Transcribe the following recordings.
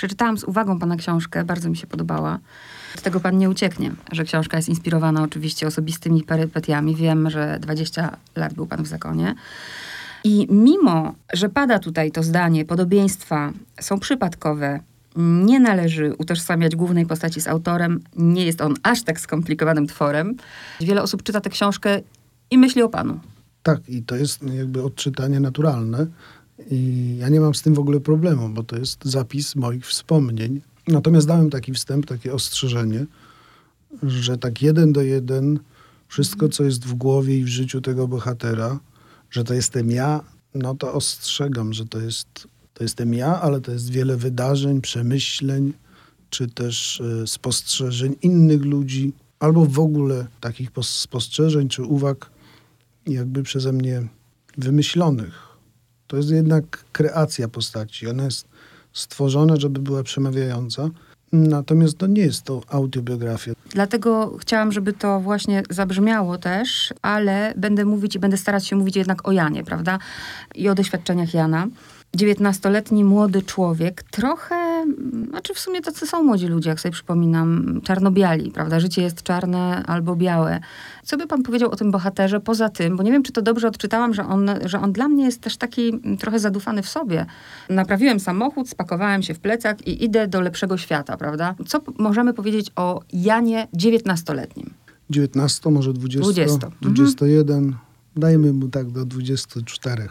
Przeczytałam z uwagą pana książkę, bardzo mi się podobała. Od tego pan nie ucieknie, że książka jest inspirowana oczywiście osobistymi perypetiami. Wiem, że 20 lat był pan w zakonie. I mimo, że pada tutaj to zdanie, podobieństwa są przypadkowe, nie należy utożsamiać głównej postaci z autorem, nie jest on aż tak skomplikowanym tworem. Wiele osób czyta tę książkę i myśli o panu. Tak, i to jest jakby odczytanie naturalne. I ja nie mam z tym w ogóle problemu, bo to jest zapis moich wspomnień. Natomiast dałem taki wstęp, takie ostrzeżenie, że tak jeden do jeden wszystko, co jest w głowie i w życiu tego bohatera, że to jestem ja, no to ostrzegam, że to jest, to jestem ja, ale to jest wiele wydarzeń, przemyśleń, czy też y, spostrzeżeń innych ludzi, albo w ogóle takich spostrzeżeń czy uwag jakby przeze mnie wymyślonych. To jest jednak kreacja postaci. Ona jest stworzona, żeby była przemawiająca. Natomiast to nie jest to autobiografia. Dlatego chciałam, żeby to właśnie zabrzmiało też, ale będę mówić i będę starać się mówić jednak o Janie, prawda? I o doświadczeniach Jana. 19-letni młody człowiek, trochę, znaczy w sumie tacy są młodzi ludzie, jak sobie przypominam, czarno-biali, prawda? Życie jest czarne albo białe. Co by pan powiedział o tym bohaterze poza tym, bo nie wiem, czy to dobrze odczytałam, że on, że on dla mnie jest też taki trochę zadufany w sobie. Naprawiłem samochód, spakowałem się w plecak i idę do lepszego świata, prawda? Co możemy powiedzieć o Janie 19-letnim? 19, może 20, 20. 21, mhm. dajmy mu tak do 24.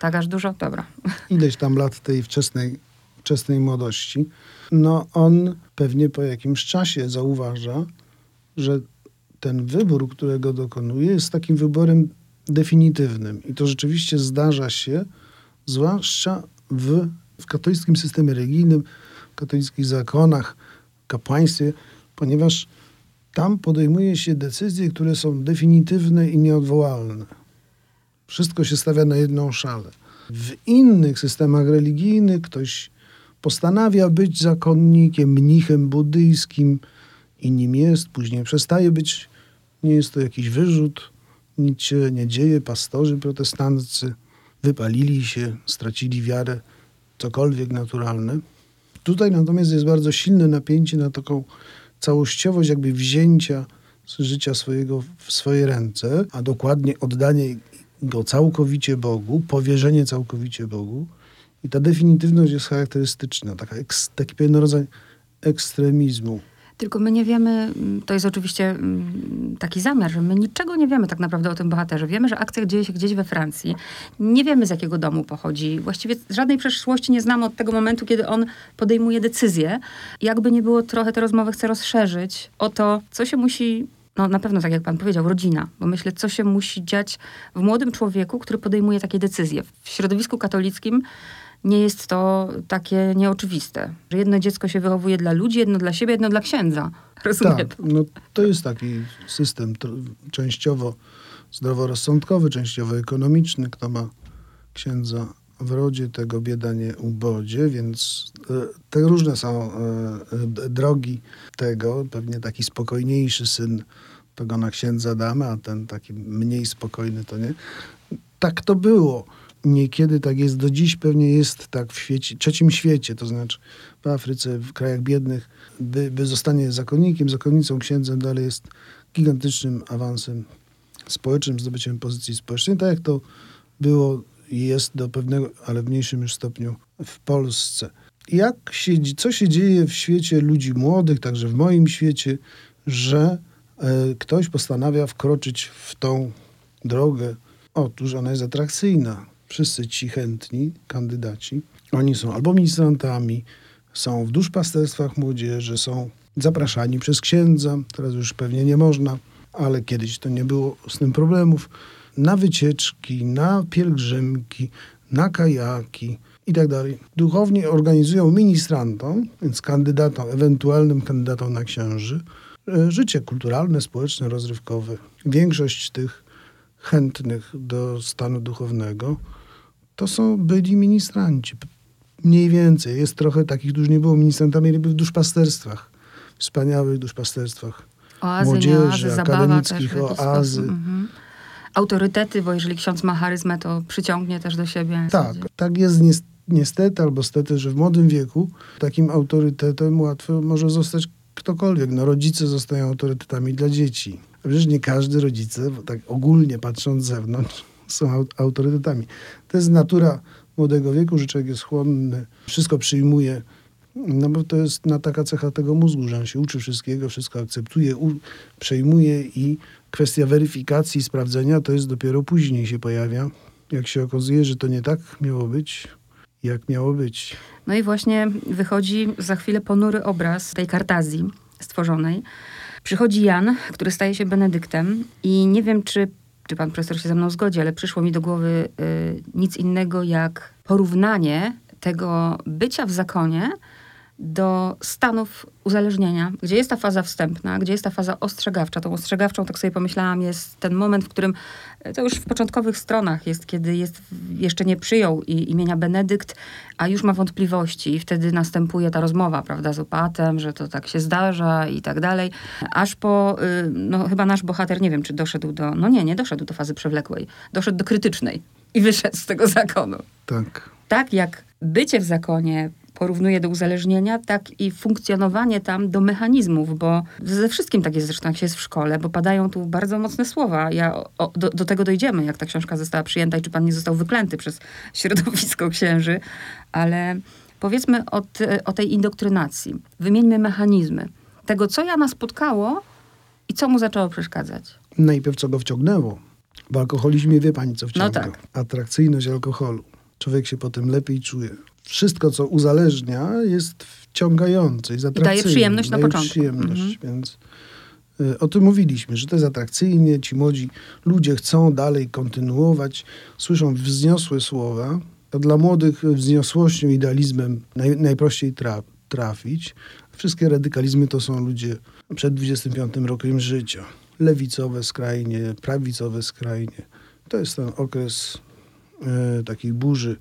Tak aż dużo? Dobra. Ileś tam lat tej wczesnej, wczesnej młodości. No on pewnie po jakimś czasie zauważa, że ten wybór, którego dokonuje, jest takim wyborem definitywnym. I to rzeczywiście zdarza się, zwłaszcza w, w katolickim systemie religijnym, w katolickich zakonach, kapłaństwie, ponieważ tam podejmuje się decyzje, które są definitywne i nieodwołalne. Wszystko się stawia na jedną szalę. W innych systemach religijnych ktoś postanawia być zakonnikiem, mnichem buddyjskim i nim jest, później przestaje być. Nie jest to jakiś wyrzut, nic się nie dzieje. Pastorzy protestanccy wypalili się, stracili wiarę, cokolwiek naturalne. Tutaj natomiast jest bardzo silne napięcie na taką całościowość jakby wzięcia życia swojego w swoje ręce, a dokładnie oddanie go całkowicie Bogu, powierzenie całkowicie Bogu. I ta definitywność jest charakterystyczna, taka eks, taki pewien rodzaj ekstremizmu. Tylko my nie wiemy, mm, to jest oczywiście mm, taki zamiar, że my niczego nie wiemy tak naprawdę o tym bohaterze. Wiemy, że akcja dzieje się gdzieś we Francji. Nie wiemy, z jakiego domu pochodzi. Właściwie żadnej przeszłości nie znamy od tego momentu, kiedy on podejmuje decyzję. Jakby nie było, trochę tę rozmowę chcę rozszerzyć o to, co się musi no na pewno, tak jak pan powiedział, rodzina. Bo myślę, co się musi dziać w młodym człowieku, który podejmuje takie decyzje. W środowisku katolickim nie jest to takie nieoczywiste, że jedno dziecko się wychowuje dla ludzi, jedno dla siebie, jedno dla księdza. Rozumiem. Tak, no to jest taki system częściowo zdroworozsądkowy, częściowo ekonomiczny. Kto ma księdza w rodzie, tego bieda nie ubodzie, więc e, te różne są e, drogi tego. Pewnie taki spokojniejszy syn to go na księdza damy, a ten taki mniej spokojny to nie. Tak to było. Niekiedy tak jest, do dziś pewnie jest tak w świecie, trzecim świecie, to znaczy w Afryce, w krajach biednych, by, by zostanie zakonnikiem, zakonnicą, księdzem, dalej jest gigantycznym awansem społecznym, zdobyciem pozycji społecznej, tak jak to było jest do pewnego, ale w mniejszym już stopniu w Polsce. Jak się, co się dzieje w świecie ludzi młodych, także w moim świecie, że e, ktoś postanawia wkroczyć w tą drogę? Otóż ona jest atrakcyjna. Wszyscy ci chętni kandydaci, oni są albo ministrantami, są w duszpasterstwach młodzieży, są zapraszani przez księdza, teraz już pewnie nie można, ale kiedyś to nie było z tym problemów na wycieczki, na pielgrzymki, na kajaki i tak dalej. Duchowni organizują ministrantom, więc kandydatom, ewentualnym kandydatom na księży, e, życie kulturalne, społeczne, rozrywkowe. Większość tych chętnych do stanu duchownego to są byli ministranci. Mniej więcej. Jest trochę takich, którzy nie było ministrantami, ale w duszpasterstwach. Wspaniałych duszpasterstwach. Oazy, młodzieży, oazy, akademickich, oazy. Mhm autorytety, bo jeżeli ksiądz ma charyzmę, to przyciągnie też do siebie. Tak, tak jest niestety albo stety, że w młodym wieku takim autorytetem łatwo może zostać ktokolwiek. No rodzice zostają autorytetami dla dzieci. Przecież nie każdy rodzice, tak ogólnie patrząc z zewnątrz, są autorytetami. To jest natura młodego wieku, że człowiek jest chłonny, wszystko przyjmuje, no bo to jest na taka cecha tego mózgu, że on się uczy wszystkiego, wszystko akceptuje, u, przejmuje i kwestia weryfikacji, sprawdzenia to jest dopiero później się pojawia, jak się okazuje, że to nie tak miało być, jak miało być. No i właśnie wychodzi za chwilę ponury obraz tej kartazji stworzonej. Przychodzi Jan, który staje się Benedyktem i nie wiem, czy, czy pan profesor się ze mną zgodzi, ale przyszło mi do głowy y, nic innego jak porównanie tego bycia w zakonie do stanów uzależnienia, gdzie jest ta faza wstępna, gdzie jest ta faza ostrzegawcza. Tą ostrzegawczą, tak sobie pomyślałam, jest ten moment, w którym e, to już w początkowych stronach jest, kiedy jest, jeszcze nie przyjął imienia Benedykt, a już ma wątpliwości i wtedy następuje ta rozmowa, prawda, z opatem, że to tak się zdarza i tak dalej. Aż po, y, no chyba nasz bohater, nie wiem, czy doszedł do, no nie, nie doszedł do fazy przewlekłej, doszedł do krytycznej i wyszedł z tego zakonu. Tak. Tak jak bycie w zakonie porównuje do uzależnienia, tak i funkcjonowanie tam do mechanizmów, bo ze wszystkim tak jest zresztą, jak się jest w szkole, bo padają tu bardzo mocne słowa. Ja, o, do, do, tego dojdziemy, jak ta książka została przyjęta i czy pan nie został wyklęty przez środowisko księży, ale powiedzmy o, o tej indoktrynacji. Wymieńmy mechanizmy tego, co Jana spotkało i co mu zaczęło przeszkadzać. Najpierw co go wciągnęło. W alkoholizmie wie pani, co wciąga. No tak. Atrakcyjność alkoholu. Człowiek się potem lepiej czuje wszystko, co uzależnia, jest wciągające, jest atrakcyjne. Daje przyjemność daje na początku. przyjemność, mhm. więc y, o tym mówiliśmy, że to jest atrakcyjnie, ci młodzi ludzie chcą dalej kontynuować, słyszą wzniosłe słowa, a dla młodych wzniosłością, idealizmem naj, najprościej tra, trafić. Wszystkie radykalizmy to są ludzie przed 25 rokiem życia. Lewicowe skrajnie, prawicowe skrajnie. To jest ten okres y, takiej burzy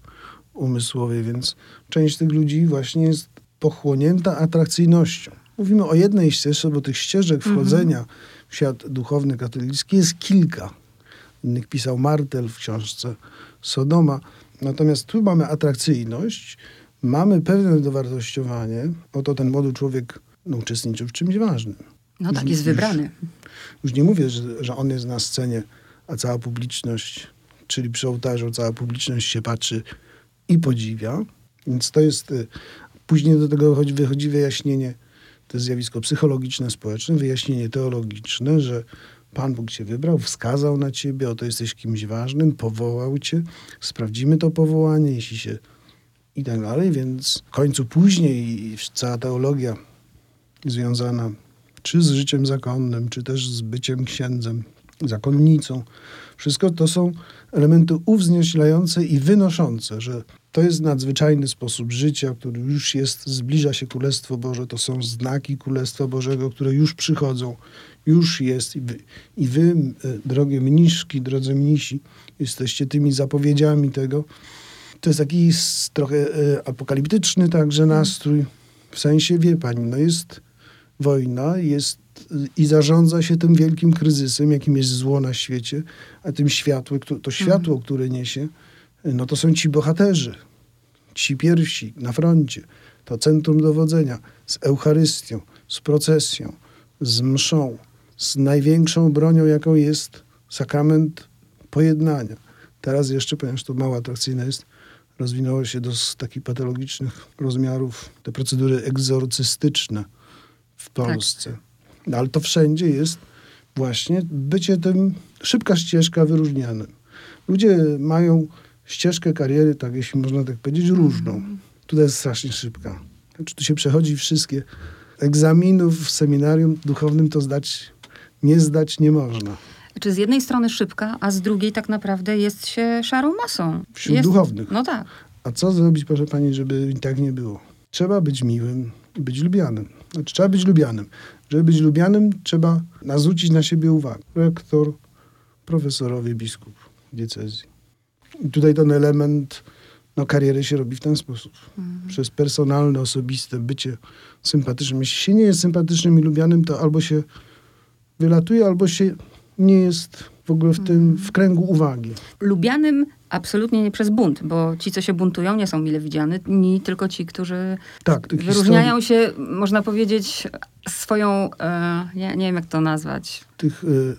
umysłowej, więc część tych ludzi właśnie jest pochłonięta atrakcyjnością. Mówimy o jednej ścieżce, bo tych ścieżek mhm. wchodzenia w świat duchowny katolicki jest kilka. Innych pisał Martel w książce Sodoma. Natomiast tu mamy atrakcyjność, mamy pewne dowartościowanie. Oto ten młody człowiek no, uczestniczy w czymś ważnym. No tak, jest wybrany. Już, już nie mówię, że, że on jest na scenie, a cała publiczność, czyli przy ołtarzu, cała publiczność się patrzy i podziwia. Więc to jest, y, później do tego wychodzi, wychodzi wyjaśnienie, to jest zjawisko psychologiczne, społeczne, wyjaśnienie teologiczne, że Pan Bóg cię wybrał, wskazał na ciebie, oto jesteś kimś ważnym, powołał cię, sprawdzimy to powołanie, jeśli się i tak dalej, więc w końcu później cała teologia związana czy z życiem zakonnym, czy też z byciem księdzem, zakonnicą, wszystko to są elementy uwznieślające i wynoszące, że to jest nadzwyczajny sposób życia, który już jest, zbliża się Królestwo Boże. To są znaki Królestwa Bożego, które już przychodzą, już jest. I wy, i wy e, drogie mniszki, drodzy mnisi, jesteście tymi zapowiedziami tego. To jest taki trochę e, apokaliptyczny także nastrój. W sensie, wie pani, no jest wojna, jest i zarządza się tym wielkim kryzysem, jakim jest zło na świecie, a tym światło, to światło, mhm. które niesie, no to są ci bohaterzy, ci pierwsi na froncie, to centrum dowodzenia z Eucharystią, z procesją, z mszą, z największą bronią, jaką jest sakrament pojednania. Teraz jeszcze, ponieważ to mało atrakcyjne jest, rozwinęło się do takich patologicznych rozmiarów te procedury egzorcystyczne w Polsce. Tak. No, ale to wszędzie jest właśnie bycie tym, szybka ścieżka wyróżnianym. Ludzie mają ścieżkę kariery, tak jeśli można tak powiedzieć, różną. Mm. Tutaj jest strasznie szybka. Znaczy, tu się przechodzi wszystkie egzaminów w seminarium duchownym, to zdać, nie zdać nie można. Znaczy z jednej strony szybka, a z drugiej tak naprawdę jest się szarą masą. Wśród jest, duchownych. No tak. A co zrobić, proszę pani, żeby tak nie było? Trzeba być miłym i być lubianym. Znaczy, trzeba być lubianym. Żeby być lubianym, trzeba zwrócić na siebie uwagę. Rektor, profesorowie, biskup diecezji. I tutaj ten element no, kariery się robi w ten sposób. Mhm. Przez personalne, osobiste bycie sympatycznym. Jeśli się nie jest sympatycznym i lubianym, to albo się wylatuje, albo się nie jest w ogóle w tym, w kręgu uwagi. Lubianym absolutnie nie przez bunt, bo ci, co się buntują, nie są mile widziani, tylko ci, którzy Tak, wyróżniają historii, się, można powiedzieć, swoją, e, nie, nie wiem jak to nazwać, tych y,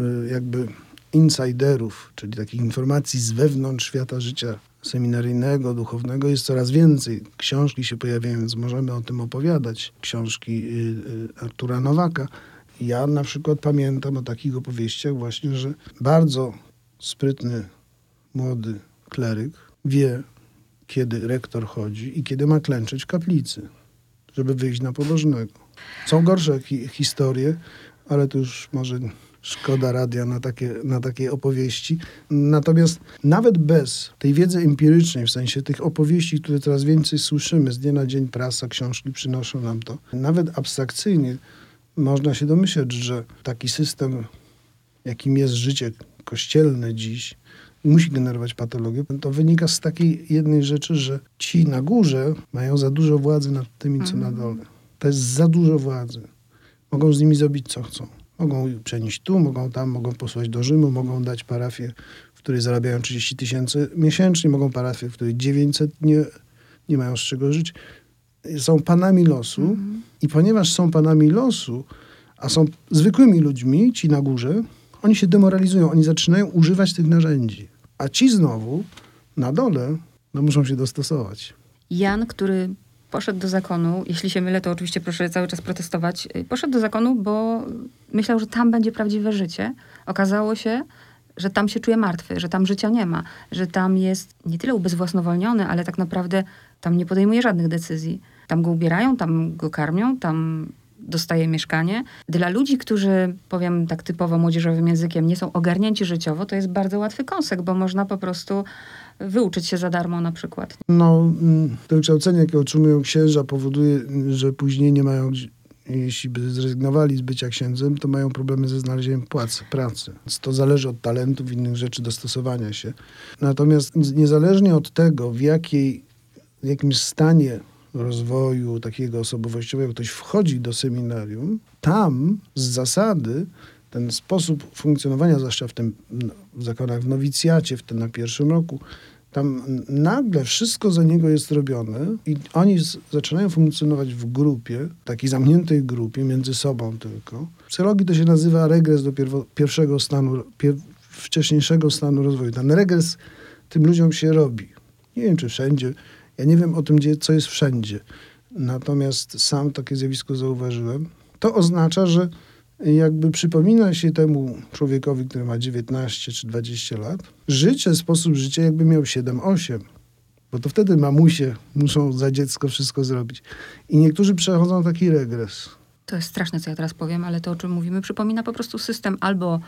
y, jakby insiderów, czyli takich informacji z wewnątrz świata życia seminaryjnego, duchownego jest coraz więcej. Książki się pojawiają, więc możemy o tym opowiadać. Książki y, y, Artura Nowaka. Ja na przykład pamiętam o takich opowieściach właśnie, że bardzo sprytny młody kleryk wie, kiedy rektor chodzi i kiedy ma klęczeć w kaplicy, żeby wyjść na pobożnego. Są gorsze hi historie, ale to już może szkoda radia na takie, na takie opowieści. Natomiast nawet bez tej wiedzy empirycznej, w sensie tych opowieści, które coraz więcej słyszymy, z dnia na dzień prasa, książki przynoszą nam to, nawet abstrakcyjnie można się domyśleć, że taki system, jakim jest życie kościelne dziś, musi generować patologię. To wynika z takiej jednej rzeczy, że ci na górze mają za dużo władzy nad tymi, co na dole. To jest za dużo władzy. Mogą z nimi zrobić, co chcą. Mogą przenieść tu, mogą tam, mogą posłać do Rzymu, mogą dać parafię, w której zarabiają 30 tysięcy miesięcznie, mogą parafię, w której 900 nie, nie mają z czego żyć. Są panami losu i ponieważ są panami losu, a są zwykłymi ludźmi, ci na górze, oni się demoralizują, oni zaczynają używać tych narzędzi. A ci znowu na dole no, muszą się dostosować. Jan, który poszedł do zakonu, jeśli się mylę, to oczywiście proszę cały czas protestować, y, poszedł do zakonu, bo myślał, że tam będzie prawdziwe życie. Okazało się, że tam się czuje martwy, że tam życia nie ma, że tam jest nie tyle ubezwłasnowolniony, ale tak naprawdę tam nie podejmuje żadnych decyzji. Tam go ubierają, tam go karmią, tam dostaje mieszkanie. Dla ludzi, którzy, powiem tak typowo młodzieżowym językiem, nie są ogarnięci życiowo, to jest bardzo łatwy kąsek, bo można po prostu wyuczyć się za darmo na przykład. No, mm, to kształcenie, jakie otrzymują księża, powoduje, że później nie mają, jeśli by zrezygnowali z bycia księdzem, to mają problemy ze znalezieniem płacy, pracy. Więc to zależy od talentów, innych rzeczy, dostosowania się. Natomiast niezależnie od tego, w, jakiej, w jakim stanie rozwoju takiego osobowościowego ktoś wchodzi do seminarium, tam z zasady ten sposób funkcjonowania, zwłaszcza w tym no, w zakonach w nowicjacie, w tym na pierwszym roku, tam nagle wszystko za niego jest robione i oni z, zaczynają funkcjonować w grupie, takiej zamkniętej grupie, między sobą tylko. W psychologii to się nazywa regres do pierwo, pierwszego stanu, pier, wcześniejszego stanu rozwoju. Ten regres tym ludziom się robi. Nie wiem, czy wszędzie. Ja nie wiem o tym, gdzie, co jest wszędzie. Natomiast sam takie zjawisko zauważyłem. To oznacza, że jakby przypomina się temu człowiekowi, który ma 19 czy 20 lat, życie, sposób życia jakby miał 7-8. Bo to wtedy mamusie muszą za dziecko wszystko zrobić. I niektórzy przechodzą taki regres. To jest straszne, co ja teraz powiem, ale to, o czym mówimy, przypomina po prostu system albo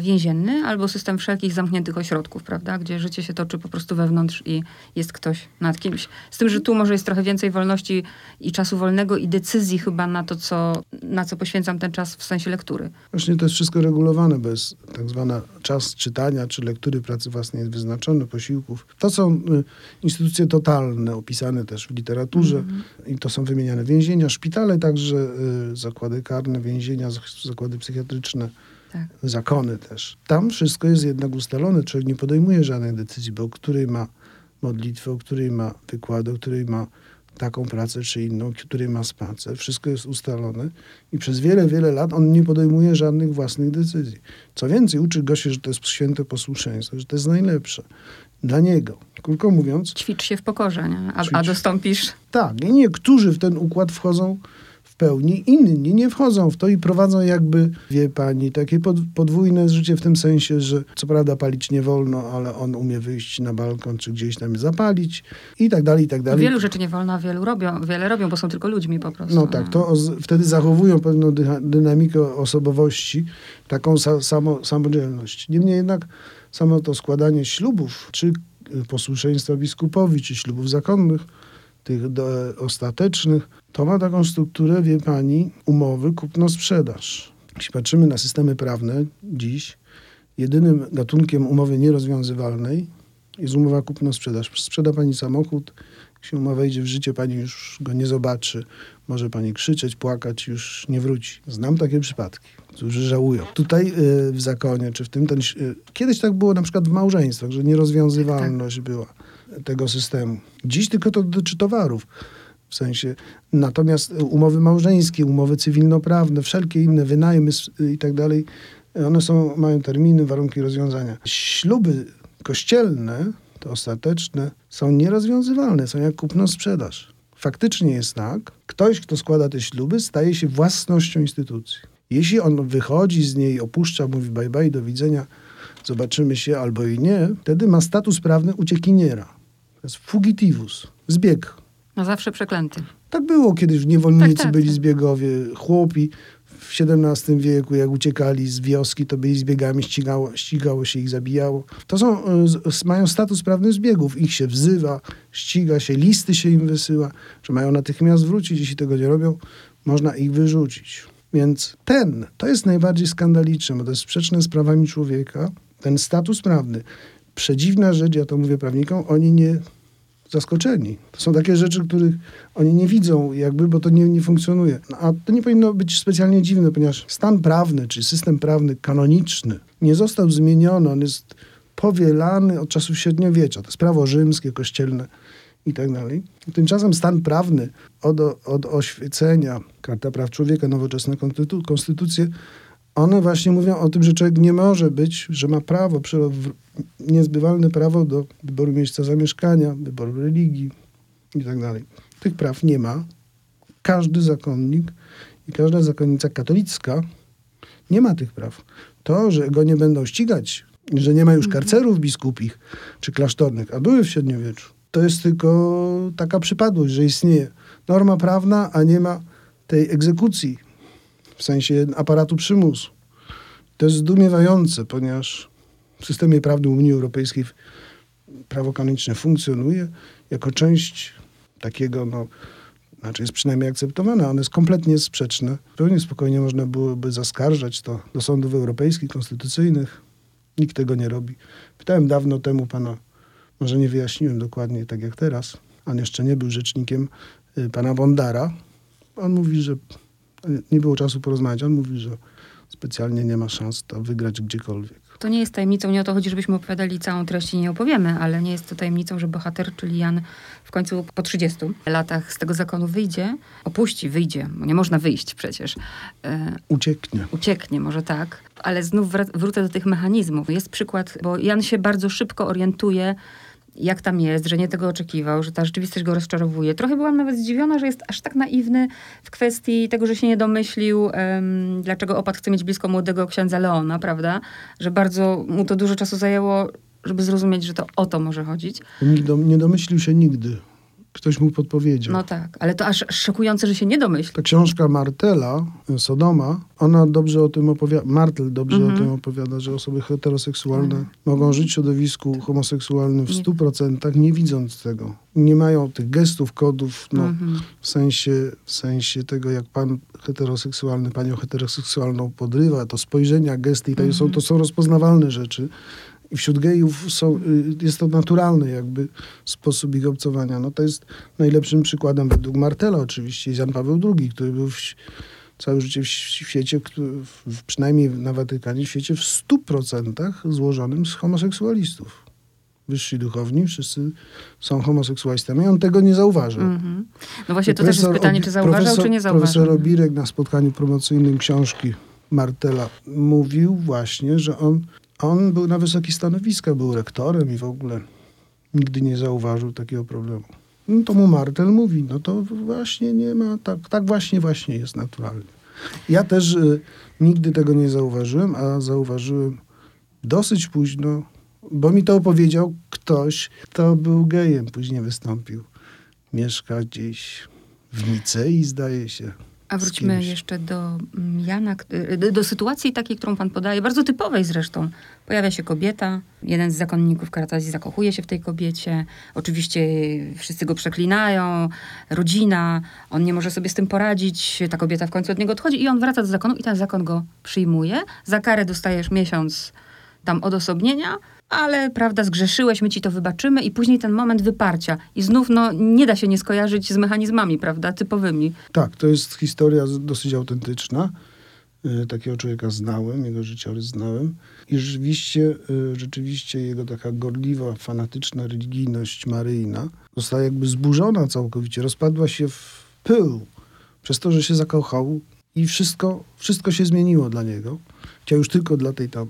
więzienny, albo system wszelkich zamkniętych ośrodków, prawda? Gdzie życie się toczy po prostu wewnątrz i jest ktoś nad kimś. Z tym, że tu może jest trochę więcej wolności i czasu wolnego i decyzji chyba na to, co, na co poświęcam ten czas w sensie lektury. Właśnie to jest wszystko regulowane, bo jest tak zwana czas czytania czy lektury pracy własnej jest wyznaczony, posiłków. To są y, instytucje totalne, opisane też w literaturze i to są wymieniane więzienia, szpitale także, y, zakłady karne, więzienia, zakłady psychiatryczne, Tak. zakony też. Tam wszystko jest jednak ustalone, człowiek nie podejmuje żadnej decyzji, bo o której ma modlitwę, o której ma wykłady, o której ma taką pracę czy inną, o której ma spacer. Wszystko jest ustalone i przez wiele, wiele lat on nie podejmuje żadnych własnych decyzji. Co więcej, uczy go się, że to jest święte posłuszeństwo, że to jest najlepsze dla niego. Krótko mówiąc, Ćwicz się w pokorze, nie? A, a dostąpisz tak, i niektórzy w ten układ wchodzą pełni, inni nie wchodzą w to i prowadzą jakby, wie pani, takie pod, podwójne życie w tym sensie, że co prawda palić nie wolno, ale on umie wyjść na balkon czy gdzieś tam zapalić i tak dalej, i tak dalej. Wielu rzeczy nie wolno, a wielu robią, wiele robią, bo są tylko ludźmi po prostu. No tak, to wtedy zachowują pewną dynamikę osobowości, taką sa- samo, samodzielność. Niemniej jednak samo to składanie ślubów, czy posłuszeństwa biskupowi, czy ślubów zakonnych, tych do, ostatecznych, to ma taką strukturę, wie pani, umowy kupno-sprzedaż. Jeśli patrzymy na systemy prawne dziś, jedynym gatunkiem umowy nierozwiązywalnej jest umowa kupno-sprzedaż. Sprzeda pani samochód się umowa wejdzie w życie, pani już go nie zobaczy. Może pani krzyczeć, płakać, już nie wróci. Znam takie przypadki, którzy żałują. Tutaj y, w zakonie, czy w tym, ten, y, kiedyś tak było na przykład w małżeństwach, że nierozwiązywalność tak. była tego systemu. Dziś tylko to dotyczy towarów. W sensie, natomiast umowy małżeńskie, umowy cywilnoprawne, wszelkie inne, wynajmy i tak dalej, one są, mają terminy, warunki rozwiązania. Śluby kościelne, te ostateczne, są nierozwiązywalne, są jak kupno-sprzedaż. Faktycznie jest tak, ktoś, kto składa te śluby, staje się własnością instytucji. Jeśli on wychodzi z niej, opuszcza, mówi bye bye, do widzenia, zobaczymy się albo i nie, wtedy ma status prawny uciekiniera. To jest fugitivus, zbieg. No zawsze przeklęty. Tak było kiedyś, niewolnicy tak, tak, byli tak. zbiegowie, chłopi w XVII wieku, jak uciekali z wioski, to byli zbiegami, ścigało, ścigało się ich, zabijało. To są, e, mają status prawny zbiegów. Ich się wzywa, ściga się, listy się im wysyła, że mają natychmiast wrócić. Jeśli tego nie robią, można ich wyrzucić. Więc ten, to jest najbardziej skandaliczne, bo to jest sprzeczne z prawami człowieka. Ten status prawny. Przedziwna rzecz, ja to mówię prawnikom, oni nie zaskoczeni. To są takie rzeczy, których oni nie widzą, jakby, bo to nie, nie funkcjonuje. No, a to nie powinno być specjalnie dziwne, ponieważ stan prawny, czy system prawny kanoniczny nie został zmieniony, on jest powielany od czasów średniowiecza. To jest prawo rzymskie, kościelne i tak dalej. Tymczasem stan prawny od, od oświecenia, Karta Praw Człowieka, nowoczesne konstytu, konstytucje, one właśnie mówią o tym, że człowiek nie może być, że ma prawo, niezbywalne prawo do wyboru miejsca zamieszkania, wyboru religii i tak dalej. Tych praw nie ma. Każdy zakonnik i każda zakonnica katolicka nie ma tych praw. To, że go nie będą ścigać, że nie ma już mhm. karcerów biskupich czy klasztornych, a były w średniowieczu, to jest tylko taka przypadłość, że istnieje norma prawna, a nie ma tej egzekucji w sensie aparatu przymusu. To jest zdumiewające, ponieważ w systemie prawnym Unii Europejskiej prawo kanoniczne funkcjonuje jako część takiego, no, znaczy jest przynajmniej akceptowane, ono jest kompletnie sprzeczne. Zupełnie spokojnie można byłoby zaskarżać to do sądów europejskich, konstytucyjnych. Nikt tego nie robi. Pytałem dawno temu pana, może nie wyjaśniłem dokładnie tak jak teraz, on jeszcze nie był rzecznikiem y, pana Bondara. On mówi, że nie było czasu porozmawiać. On mówi, że specjalnie nie ma szans to wygrać gdziekolwiek. To nie jest tajemnicą, nie o to chodzi, żebyśmy opowiadali całą treść i nie opowiemy, ale nie jest to tajemnicą, że bohater, czyli Jan w końcu po 30 latach z tego zakonu wyjdzie, opuści, wyjdzie, nie można wyjść przecież. E, ucieknie. Ucieknie, może tak, ale znów wrócę do tych mechanizmów. Jest przykład, bo Jan się bardzo szybko orientuje, jak tam jest, że nie tego oczekiwał, że ta rzeczywistość go rozczarowuje. Trochę byłam nawet zdziwiona, że jest aż tak naiwny w kwestii tego, że się nie domyślił, um, dlaczego opat chce mieć blisko młodego księdza Leona, prawda? Że bardzo mu to dużo czasu zajęło, żeby zrozumieć, że to o to może chodzić. Nie domyślił się nigdy ktoś mu podpowiedział. No tak, ale to aż szokujące, że się nie domyśli. Ta książka Martela, Sodoma, ona dobrze o tym opowiada, Martel dobrze mm -hmm. o mhm. tym opowiada, że osoby heteroseksualne mm. mogą żyć w środowisku homoseksualnym w stu procentach, nie widząc tego. Nie mają tych gestów, kodów, no, mm -hmm. w, sensie, w sensie tego, jak pan heteroseksualny panią heteroseksualną podrywa, to spojrzenia, gesty i to, -hmm. są, to są rozpoznawalne rzeczy. I wśród gejów są, y, jest to naturalny jakby sposób ich obcowania. No to jest najlepszym przykładem według Martela oczywiście, Jan Paweł II, który był w, całe życie w świecie, w, przynajmniej na Watykanie, w świecie w 100% złożonym z homoseksualistów. Wyżsi duchowni, wszyscy są homoseksualistami. On tego nie zauważył. Mm -hmm. No właśnie, to też jest pytanie, czy zauważał, profesor, czy nie zauważył. Profesor Obirek na spotkaniu promocyjnym książki Martela mówił właśnie, że on on był na wysokich stanowiskach, był rektorem i w ogóle nigdy nie zauważył takiego problemu. No to mu Martel mówi, no to właśnie nie ma, tak, tak właśnie, właśnie jest naturalnie. Ja też y, nigdy tego nie zauważyłem, a zauważyłem dosyć późno, bo mi to opowiedział ktoś, kto był gejem, później wystąpił. Mieszka gdzieś w Nicei, zdaje się. A wróćmy jeszcze do mm, Jana, y, do sytuacji takiej, którą pan podaje, bardzo typowej zresztą. Pojawia się kobieta, jeden z zakonników Karatazji zakochuje się w tej kobiecie, oczywiście wszyscy go przeklinają, rodzina, on nie może sobie z tym poradzić, ta kobieta w końcu od niego odchodzi i on wraca do zakonu i ten zakon go przyjmuje. Za karę dostajesz miesiąc tam odosobnienia, ale prawda, zgrzeszyłeś, my ci to wybaczymy i później ten moment wyparcia. I znów, no, nie da się nie skojarzyć z mechanizmami, prawda, typowymi. Tak, to jest historia dosyć autentyczna. Y, takiego człowieka znałem, jego życiorys znałem. I rzeczywiście, y, rzeczywiście jego taka gorliwa, fanatyczna religijność maryjna została jakby zburzona całkowicie, rozpadła się w pył przez to, że się zakochał i wszystko, wszystko się zmieniło dla niego. Chciał już tylko dla tej tam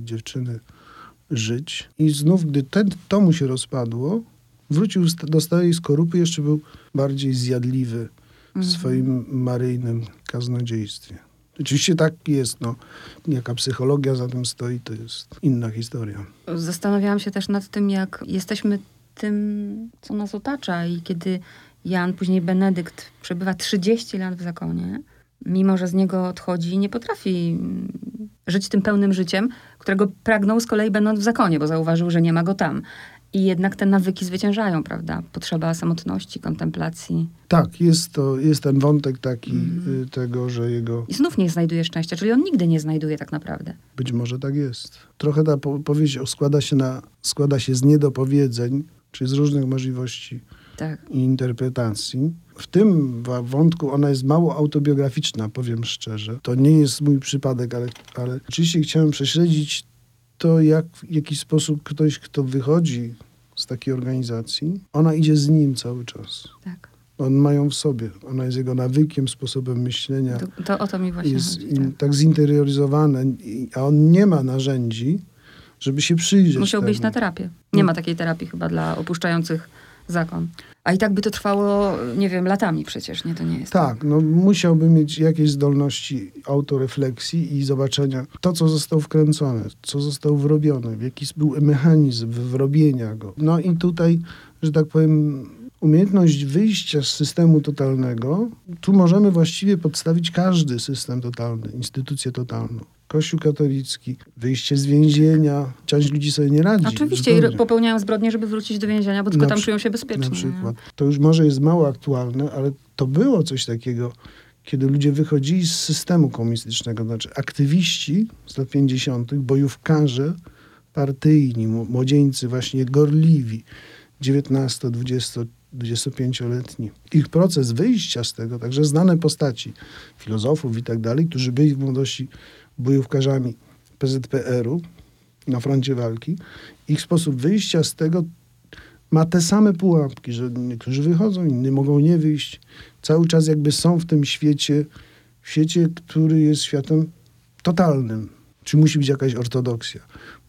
dziewczyny żyć. I znów, gdy ten, to mu się rozpadło, wrócił do starej skorupy, jeszcze był bardziej zjadliwy w mhm. swoim maryjnym kaznodziejstwie. Oczywiście tak jest, no. Jaka psychologia za tym stoi, to jest inna historia. Zastanawiałam się też nad tym, jak jesteśmy tym, co nas otacza i kiedy Jan, później Benedykt przebywa 30 lat w zakonie, mimo że z niego odchodzi, nie potrafi żyć tym pełnym życiem, którego pragnął z kolei będąc w zakonie, bo zauważył, że nie ma go tam. I jednak te nawyki zwyciężają, prawda? Potrzeba samotności, kontemplacji. Tak, jest, to, jest ten wątek taki mm. tego, że jego... I znów nie znajduje szczęścia, czyli on nigdy nie znajduje tak naprawdę. Być może tak jest. Trochę ta powieść składa się, na, składa się z niedopowiedzeń, czyli z różnych możliwości tak. i interpretacji. W tym wątku ona jest mało autobiograficzna, powiem szczerze. To nie jest mój przypadek, ale, ale oczywiście chciałem prześledzić to, jak w jakiś sposób ktoś, kto wychodzi z takiej organizacji, ona idzie z nim cały czas. Tak. On ma ją w sobie. Ona jest jego nawykiem, sposobem myślenia. To, to o to mi właśnie jest chodzi. Tak. tak zinterioryzowane, a on nie ma narzędzi, żeby się przyjrzeć. Musiał być na terapię. Nie ma takiej terapii chyba dla opuszczających zakon. A i tak by to trwało, nie wiem, latami przecież, nie? To nie jest. Tak, no musiałby mieć jakieś zdolności autorefleksji i zobaczenia to, co zostało wkręcone, co zostało wrobione, jaki był mechanizm wrobienia go. No i tutaj, że tak powiem, umiejętność wyjścia z systemu totalnego, tu możemy właściwie podstawić każdy system totalny, instytucję totalną. Kościół katolicki, wyjście z więzienia. Część ludzi sobie nie radzi. Oczywiście i popełniają zbrodnie, żeby wrócić do więzienia, bo tylko na tam czują się bezpiecznie. Na przykład. To już może jest mało aktualne, ale to było coś takiego, kiedy ludzie wychodzili z systemu komunistycznego. Znaczy aktywiści z lat 50., bojówkarze partyjni, młodzieńcy właśnie gorliwi, 19, 20, 25-letni. Ich proces wyjścia z tego, także znane postaci filozofów i tak dalej, którzy byli w młodości bojówkarzami PZPR-u na froncie walki, ich sposób wyjścia z tego ma te same pułapki, że niektórzy wychodzą, inni mogą nie wyjść. Cały czas jakby są w tym świecie, w świecie, który jest światem totalnym. Czy musi być jakaś ortodoksja?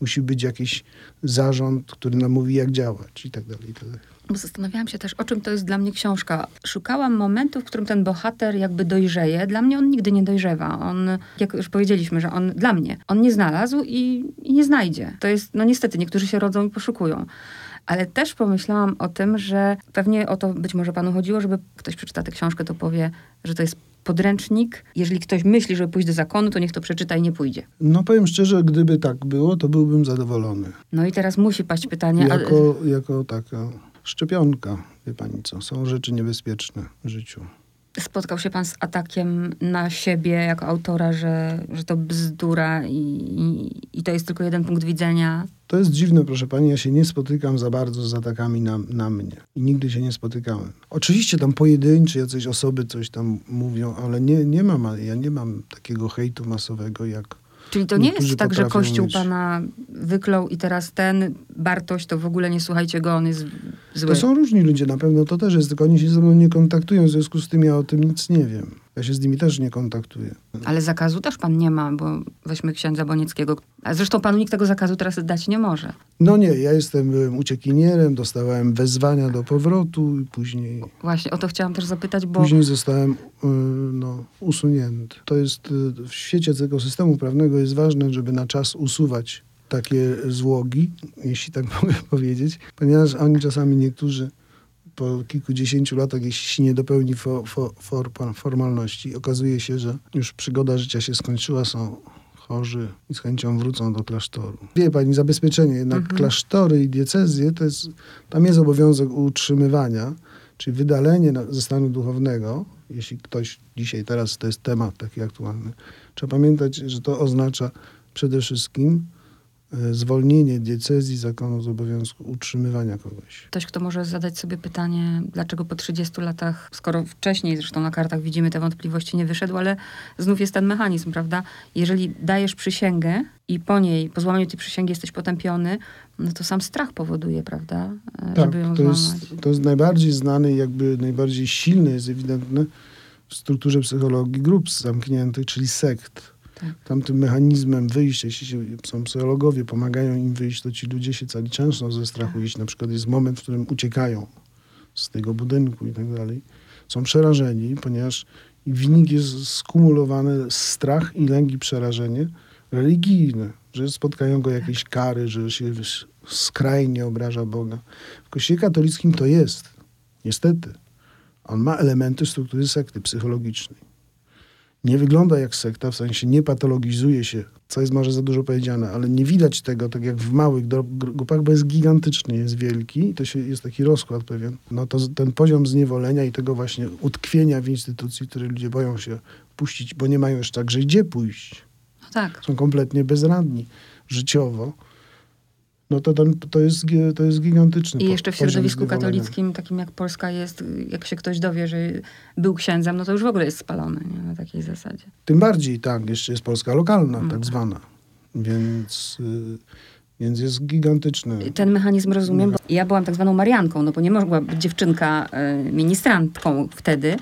Musi być jakiś zarząd, który nam mówi, jak działać i tak dalej, i tak dalej. Zastanawiałam się też, o czym to jest dla mnie książka. Szukałam momentu, w którym ten bohater jakby dojrzeje. Dla mnie on nigdy nie dojrzewa. On, jak już powiedzieliśmy, że on dla mnie, on nie znalazł i, i nie znajdzie. To jest, no niestety, niektórzy się rodzą i poszukują. Ale też pomyślałam o tym, że pewnie o to być może panu chodziło, żeby ktoś przeczyta tę książkę, to powie, że to jest podręcznik. Jeżeli ktoś myśli, żeby pójść do zakonu, to niech to przeczyta i nie pójdzie. No powiem szczerze, gdyby tak było, to byłbym zadowolony. No i teraz musi paść pytanie. Jako, a... jako taka szczepionka, wie pani co, są rzeczy niebezpieczne w życiu. Spotkał się pan z atakiem na siebie jako autora, że, że to bzdura i, i, i to jest tylko jeden punkt widzenia? To jest dziwne, proszę pani, ja się nie spotykam za bardzo z atakami na, na mnie. I nigdy się nie spotykałem. Oczywiście tam pojedyncze jacyś osoby coś tam mówią, ale nie, nie mam, ja nie mam takiego hejtu masowego jak Czyli to nie jest tak, że Kościół mieć... pana wyklął i teraz ten Bartoś, to w ogóle nie słuchajcie go, on jest zły. To są różni ludzie, na pewno to też jest, tylko oni się ze mną nie kontaktują, w związku z tym ja o tym nic nie wiem. Ja się z nimi też nie kontaktuję. Ale zakazu też pan nie ma, bo weźmy księdza Bonieckiego. A zresztą panu nikt tego zakazu teraz dać nie może. No nie, ja jestem byłem uciekinierem, dostawałem wezwania do powrotu i później... Właśnie, o to chciałam też zapytać, bo... Później zostałem y, no, usunięty. To jest y, w świecie tego systemu prawnego jest ważne, żeby na czas usuwać takie złogi, jeśli tak mogę powiedzieć, ponieważ oni czasami niektórzy po kilkudziesięciu latach, jeśli nie dopełni for, for, for, formalności, okazuje się, że już przygoda życia się skończyła, są chorzy i z chęcią wrócą do klasztoru. Wie pani, zabezpieczenie, jednak mhm. klasztory i diecezje, to jest, tam jest obowiązek utrzymywania, czyli wydalenie ze stanu duchownego, jeśli ktoś dzisiaj, teraz to jest temat taki aktualny, trzeba pamiętać, że to oznacza przede wszystkim zwolnienie diecezji zakonu z obowiązku utrzymywania kogoś. Ktoś, kto może zadać sobie pytanie, dlaczego po 30 latach, skoro wcześniej zresztą na kartach widzimy te wątpliwości, nie wyszedł, ale znów jest ten mechanizm, prawda? Jeżeli dajesz przysięgę i po niej, po złamaniu tej przysięgi jesteś potępiony, no to sam strach powoduje, prawda? E, Tak, Żeby ją to złamać. jest, to jest najbardziej znany, jakby najbardziej silny, jest ewidentny w strukturze psychologii grup zamkniętych, czyli sekt. Tak. Tam tym mechanizmem wyjścia, jeśli się, są psychologowie, pomagają im wyjść, to ci ludzie się cali często ze strachu. Jeśli na przykład jest moment, w którym uciekają z tego budynku i tak dalej, są przerażeni, ponieważ w nich jest skumulowany strach i lęk i przerażenie religijne, że spotkają go jakieś kary, że się skrajnie obraża Boga. W Kościele katolickim to jest, niestety. On ma elementy struktury sekty psychologicznej. Nie wygląda jak sekta, w sensie nie patologizuje się, co jest może za dużo powiedziane, ale nie widać tego, tak jak w małych grupach, bo jest gigantyczny, jest wielki i to się, jest taki rozkład pewien. No to ten poziom zniewolenia i tego właśnie utkwienia w instytucji, które ludzie boją się puścić, bo nie mają jeszcze także gdzie pójść No tak. są kompletnie bezradni życiowo, no to, to, jest, to jest gigantyczny I jeszcze w środowisku katolickim, takim jak Polska jest, jak się ktoś dowie, że był księdzem, no to już w ogóle jest spalony nie? na takiej zasadzie. Tym bardziej, tak, jeszcze jest Polska lokalna, No tak zwana. Więc, y, więc jest gigantyczny. Ten mechanizm rozumiem, bo ja byłam tak zwaną Marianką, no bo nie mogła być dziewczynka y, ministrantką wtedy,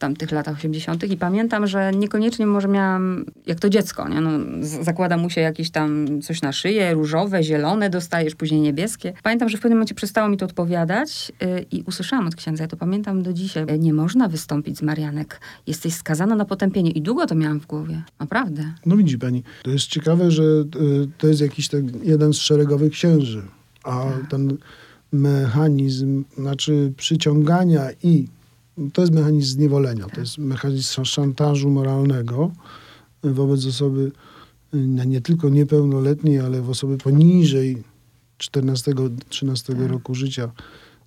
tamtych latach 80. i pamiętam, że niekoniecznie może miałam, jak to dziecko, nie? No, zakłada mu się jakieś tam coś na szyję, różowe, zielone dostajesz, później niebieskie. Pamiętam, że w pewnym momencie przestało mi to odpowiadać y, i usłyszałam od księdza, ja to pamiętam do dzisiaj, y, nie można wystąpić z Marianek, jesteś skazana na potępienie i długo to miałam w głowie, naprawdę. No widzi pani, to jest ciekawe, że y, to jest jakiś tak jeden z szeregowych księży, a Tak. ten mechanizm, znaczy przyciągania i to jest mechanizm zniewolenia, to jest mechanizm szantażu moralnego wobec osoby y, nie tylko niepełnoletniej, ale w osoby poniżej 14-13 Tak. roku życia,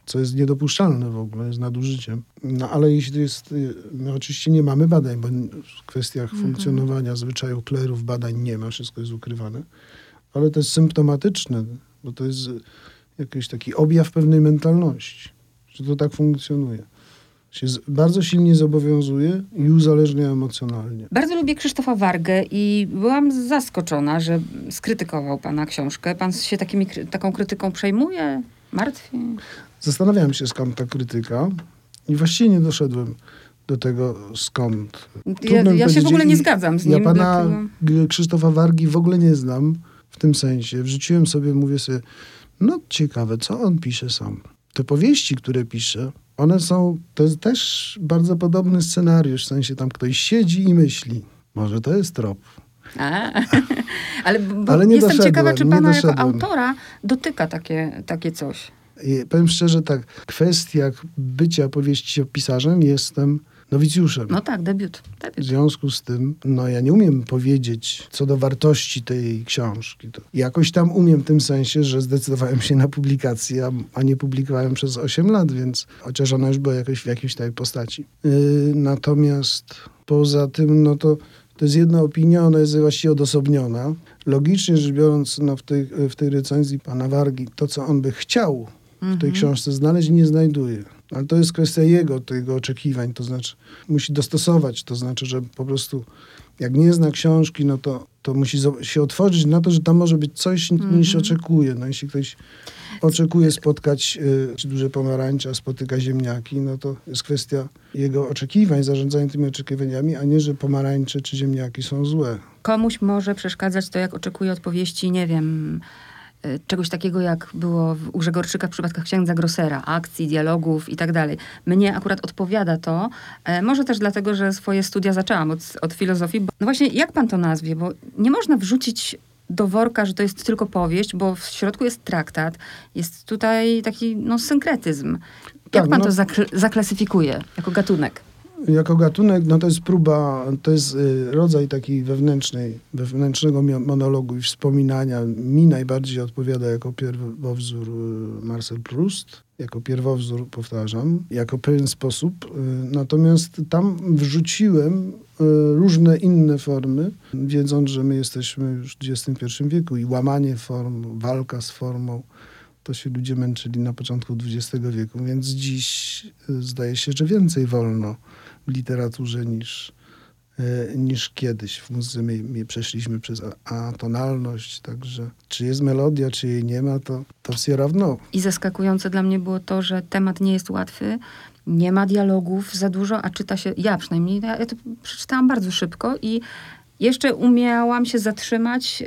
co jest niedopuszczalne w ogóle, jest nadużyciem. No ale jeśli to jest, y, my oczywiście nie mamy badań, bo w kwestiach funkcjonowania zwyczaju klerów badań nie ma, wszystko jest ukrywane, ale to jest symptomatyczne, bo to jest jakiś taki objaw pewnej mentalności, że to tak funkcjonuje. Się bardzo silnie zobowiązuje i uzależnia emocjonalnie. Bardzo lubię Krzysztofa Wargę i byłam zaskoczona, że skrytykował pana książkę. Pan się takimi, taką krytyką przejmuje? Martwi? Zastanawiałem się, skąd ta krytyka i właściwie nie doszedłem do tego, skąd. Ja, Trudno mi ja się w ogóle nie zgadzam z Ja nim. pana dlatego- Krzysztofa Wargi w ogóle nie znam w tym sensie. Wrzuciłem sobie, mówię sobie, no ciekawe, co on pisze sam. Te powieści, które pisze, one są, to jest też bardzo podobny scenariusz, w sensie tam ktoś siedzi i myśli. Może to jest trop. A, ale Ale nie jestem ciekawa, czy pana jako autora dotyka takie, takie coś. I powiem szczerze tak, w kwestiach bycia powieściopisarzem jestem nowicjuszem. No tak, debiut. W debiut. związku z tym, no ja nie umiem powiedzieć co do wartości tej książki. To jakoś tam umiem w tym sensie, że zdecydowałem się na publikację, a, a nie publikowałem przez 8 lat, więc chociaż ona już była jakoś w jakiejś tej postaci. Yy, natomiast poza tym, no to to jest jedna opinia, ona jest właściwie odosobniona. Logicznie rzecz biorąc, no w, tej, w tej recenzji pana Wargi, to co on by chciał w tej książce znaleźć, nie znajduje. Ale to jest kwestia jego, tego oczekiwań, to znaczy musi dostosować, to znaczy, że po prostu jak nie zna książki, no to, to musi się otworzyć na to, że tam może być coś niż oczekuje. No jeśli ktoś oczekuje spotkać y, duże pomarańcze, a spotyka ziemniaki, no to jest kwestia jego oczekiwań, zarządzania tymi oczekiwaniami, a nie, że pomarańcze czy ziemniaki są złe. Komuś może przeszkadzać to, jak oczekuje odpowiedzi, nie wiem, czegoś takiego, jak było u Grzegorczyka w przypadkach księdza Grossera, akcji, dialogów i tak dalej. Mnie akurat odpowiada to, e, może też dlatego, że swoje studia zaczęłam od, od filozofii. Bo, no właśnie, jak pan to nazwie? Bo nie można wrzucić do worka, że to jest tylko powieść, bo w środku jest traktat, jest tutaj taki no, synkretyzm. Jak Tak, pan no. to zakl- zaklasyfikuje jako gatunek? Jako gatunek, no to jest próba, to jest y, rodzaj takiej wewnętrznej, wewnętrznego monologu i wspominania. Mi najbardziej odpowiada jako pierwowzór y, Marcel Proust, jako pierwowzór, powtarzam, jako pewien sposób. Y, natomiast tam wrzuciłem różne inne formy, wiedząc, że my jesteśmy już w XXI wieku i łamanie form, walka z formą, to się ludzie męczyli na początku XX wieku, więc dziś zdaje się, że więcej wolno literaturze niż, e, niż kiedyś. W muzyce my, my przeszliśmy przez atonalność, także czy jest melodia, czy jej nie ma, to, to się równo. I zaskakujące dla mnie było to, że temat nie jest łatwy, nie ma dialogów za dużo, a czyta się, ja przynajmniej, ja to przeczytałam bardzo szybko i jeszcze umiałam się zatrzymać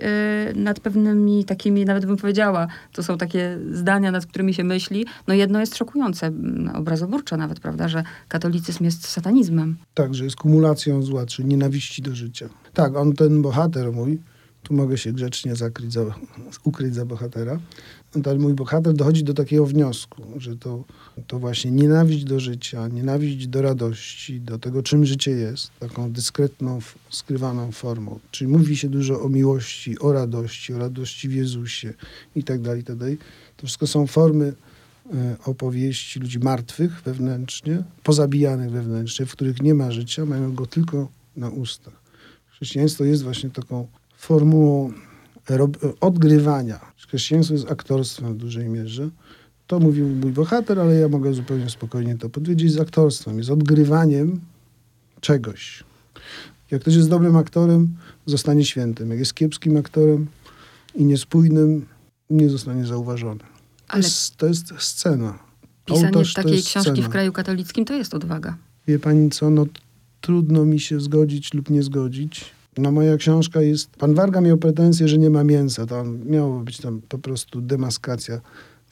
y, nad pewnymi takimi, nawet bym powiedziała, to są takie zdania, nad którymi się myśli. No jedno jest szokujące, mm, obrazoburcze nawet, prawda, że katolicyzm jest satanizmem. Tak, że jest kumulacją zła, czy nienawiści do życia. Tak, on ten bohater mój, tu mogę się grzecznie zakryć za, ukryć za bohatera, ten mój bohater dochodzi do takiego wniosku, że to, to właśnie nienawiść do życia, nienawiść do radości, do tego, czym życie jest, taką dyskretną, skrywaną formą. Czyli mówi się dużo o miłości, o radości, o radości w Jezusie i tak dalej, tak dalej. To wszystko są formy e, opowieści ludzi martwych wewnętrznie, pozabijanych wewnętrznie, w których nie ma życia, mają go tylko na ustach. Chrześcijaństwo jest właśnie taką formułą odgrywania. Chrześcijaństwo jest aktorstwem w dużej mierze. To mówił mój bohater, ale ja mogę zupełnie spokojnie to powiedzieć. Z aktorstwem, jest odgrywaniem czegoś. Jak ktoś jest dobrym aktorem, zostanie świętym. Jak jest kiepskim aktorem i niespójnym, nie zostanie zauważony. Ale to jest, to jest scena. Pisanie Ołtarz takiej książki scena. w kraju katolickim to jest odwaga. Wie pani co, no trudno mi się zgodzić lub nie zgodzić no moja książka jest... Pan Warga miał pretensję, że nie ma mięsa. Tam miało być tam po prostu demaskacja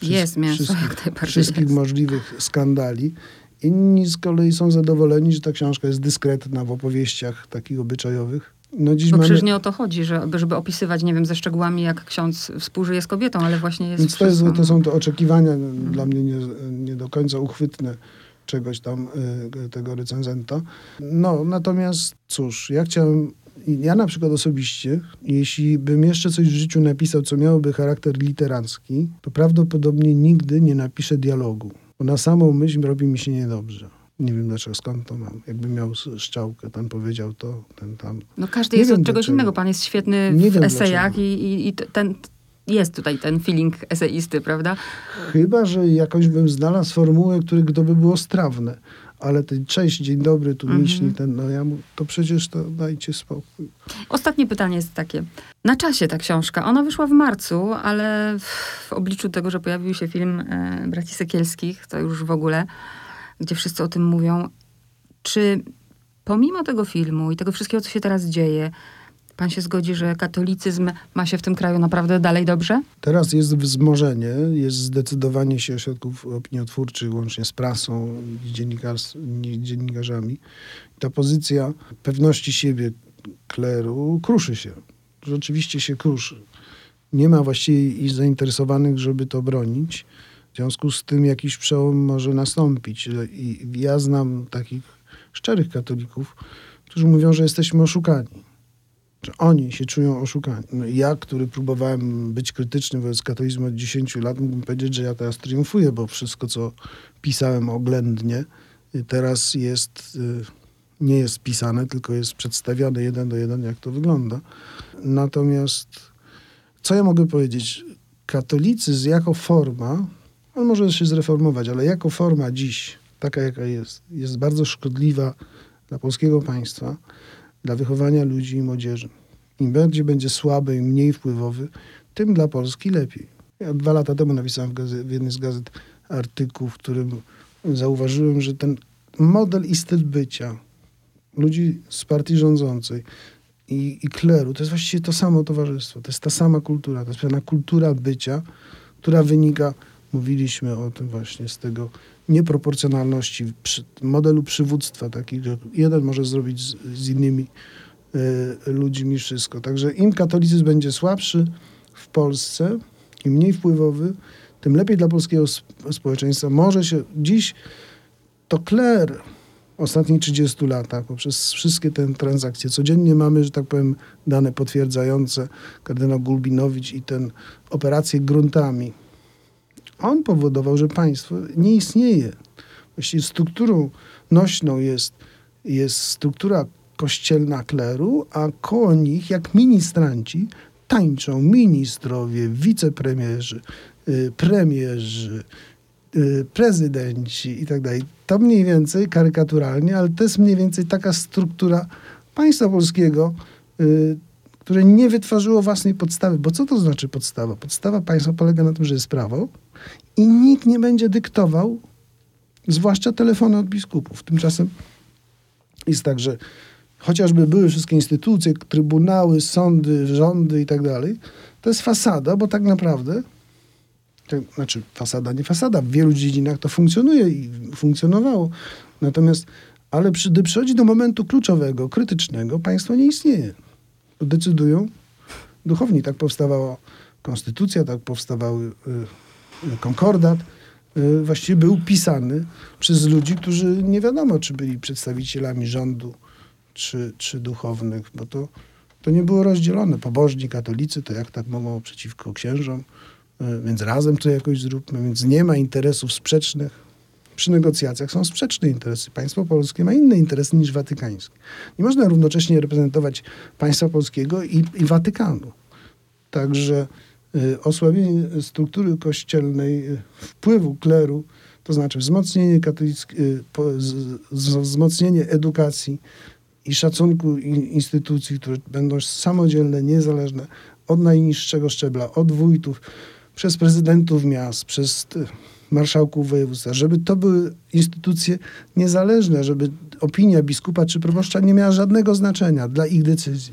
jest mięso, wszystkich, wszystkich jest. możliwych skandali. Inni z kolei są zadowoleni, że ta książka jest dyskretna w opowieściach takich obyczajowych. No dziś Bo mamy... przecież nie o to chodzi, żeby, żeby opisywać, nie wiem, ze szczegółami, jak ksiądz współżyje z kobietą, ale właśnie jest Więc to, jest, to są te oczekiwania hmm. dla mnie nie, nie do końca uchwytne czegoś tam, y, tego recenzenta. No, natomiast cóż, ja chciałem ja na przykład osobiście, jeśli bym jeszcze coś w życiu napisał, co miałoby charakter literacki, to prawdopodobnie nigdy nie napiszę dialogu. Bo na samą myśl robi mi się niedobrze. Nie wiem dlaczego, skąd to mam. Jakbym miał szczałkę, ten powiedział to, ten tam. No każdy nie jest od czegoś innego. Pan jest świetny nie w esejach i, i, i ten, jest tutaj ten feeling eseisty, prawda? Chyba, że jakoś bym znalazł formułę, które to by było strawne ale ten cześć, dzień dobry, tu mhm. myśli ten, no ja mu, to przecież to dajcie spokój. Ostatnie pytanie jest takie. Na czasie ta książka, ona wyszła w marcu, ale w obliczu tego, że pojawił się film e, Braci Sekielskich, to już w ogóle, gdzie wszyscy o tym mówią, czy pomimo tego filmu i tego wszystkiego, co się teraz dzieje, Pan się zgodzi, że katolicyzm ma się w tym kraju naprawdę dalej dobrze? Teraz jest wzmożenie, jest zdecydowanie się ośrodków opiniotwórczych, łącznie z prasą i dziennikarzami. Ta pozycja pewności siebie kleru kruszy się. Rzeczywiście się kruszy. Nie ma właściwie zainteresowanych, żeby to bronić. W związku z tym jakiś przełom może nastąpić. I ja znam takich szczerych katolików, którzy mówią, że jesteśmy oszukani że oni się czują oszukani. No ja, który próbowałem być krytyczny wobec katolizmu od 10 lat, mógłbym powiedzieć, że ja teraz triumfuję, bo wszystko, co pisałem oględnie, y, teraz jest, y, nie jest pisane, tylko jest przedstawiane jeden do jeden, jak to wygląda. Natomiast co ja mogę powiedzieć? Katolicyzm jako forma, on może się zreformować, ale jako forma dziś, taka jaka jest, jest bardzo szkodliwa dla polskiego państwa dla wychowania ludzi i młodzieży. Im bardziej będzie słaby i mniej wpływowy, tym dla Polski lepiej. Ja dwa lata temu napisałem w, w jednej z gazet artykuł, w którym zauważyłem, że ten model i styl bycia ludzi z partii rządzącej i, i kleru to jest właściwie to samo towarzystwo, to jest ta sama kultura, to jest pewna kultura bycia, która wynika, mówiliśmy o tym właśnie z tego nieproporcjonalności przy, modelu przywództwa takich, że jeden może zrobić z, z innymi y, ludźmi wszystko. Także im katolicyzm będzie słabszy w Polsce i mniej wpływowy, tym lepiej dla polskiego społeczeństwa. Może się dziś to kler ostatnich 30 latach, poprzez wszystkie te transakcje. Codziennie mamy, że tak powiem, dane potwierdzające kardynał Gulbinowicz i ten operacje gruntami. On powodował, że państwo nie istnieje. Właściwie strukturą nośną jest, jest struktura kościelna kleru, a koło nich, jak ministranci, tańczą ministrowie, wicepremierzy, y, premierzy, y, prezydenci i tak. To mniej więcej karykaturalnie, ale to jest mniej więcej taka struktura państwa polskiego, y, które nie wytworzyło własnej podstawy. Bo co to znaczy podstawa? Podstawa państwa polega na tym, że jest prawo i nikt nie będzie dyktował, zwłaszcza telefony od biskupów. Tymczasem jest tak, że chociażby były wszystkie instytucje, trybunały, sądy, rządy i tak dalej, to jest fasada, bo tak naprawdę, to znaczy fasada, nie fasada, w wielu dziedzinach to funkcjonuje i funkcjonowało. Natomiast, ale przy, gdy przychodzi do momentu kluczowego, krytycznego, państwo nie istnieje. Decydują duchowni. Tak powstawała konstytucja, tak powstawały y, y, konkordat. Y, właściwie był pisany przez ludzi, którzy nie wiadomo, czy byli przedstawicielami rządu, czy, czy duchownych, bo to, to nie było rozdzielone. Pobożni katolicy to jak tak mogą przeciwko księżom, y, więc razem to jakoś zróbmy, więc nie ma interesów sprzecznych. Przy negocjacjach są sprzeczne interesy. Państwo polskie ma inne interesy niż watykańskie. Nie można równocześnie reprezentować państwa polskiego i, i Watykanu. Także y, osłabienie struktury kościelnej, y, wpływu kleru, to znaczy wzmocnienie, katolickie, y, po, z, z, wzmocnienie edukacji, i szacunku instytucji, które będą samodzielne, niezależne od najniższego szczebla, od wójtów, przez prezydentów miast, przez marszałków województwa, żeby to były instytucje niezależne, żeby opinia biskupa czy proboszcza nie miała żadnego znaczenia dla ich decyzji.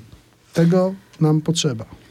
Tego nam potrzeba.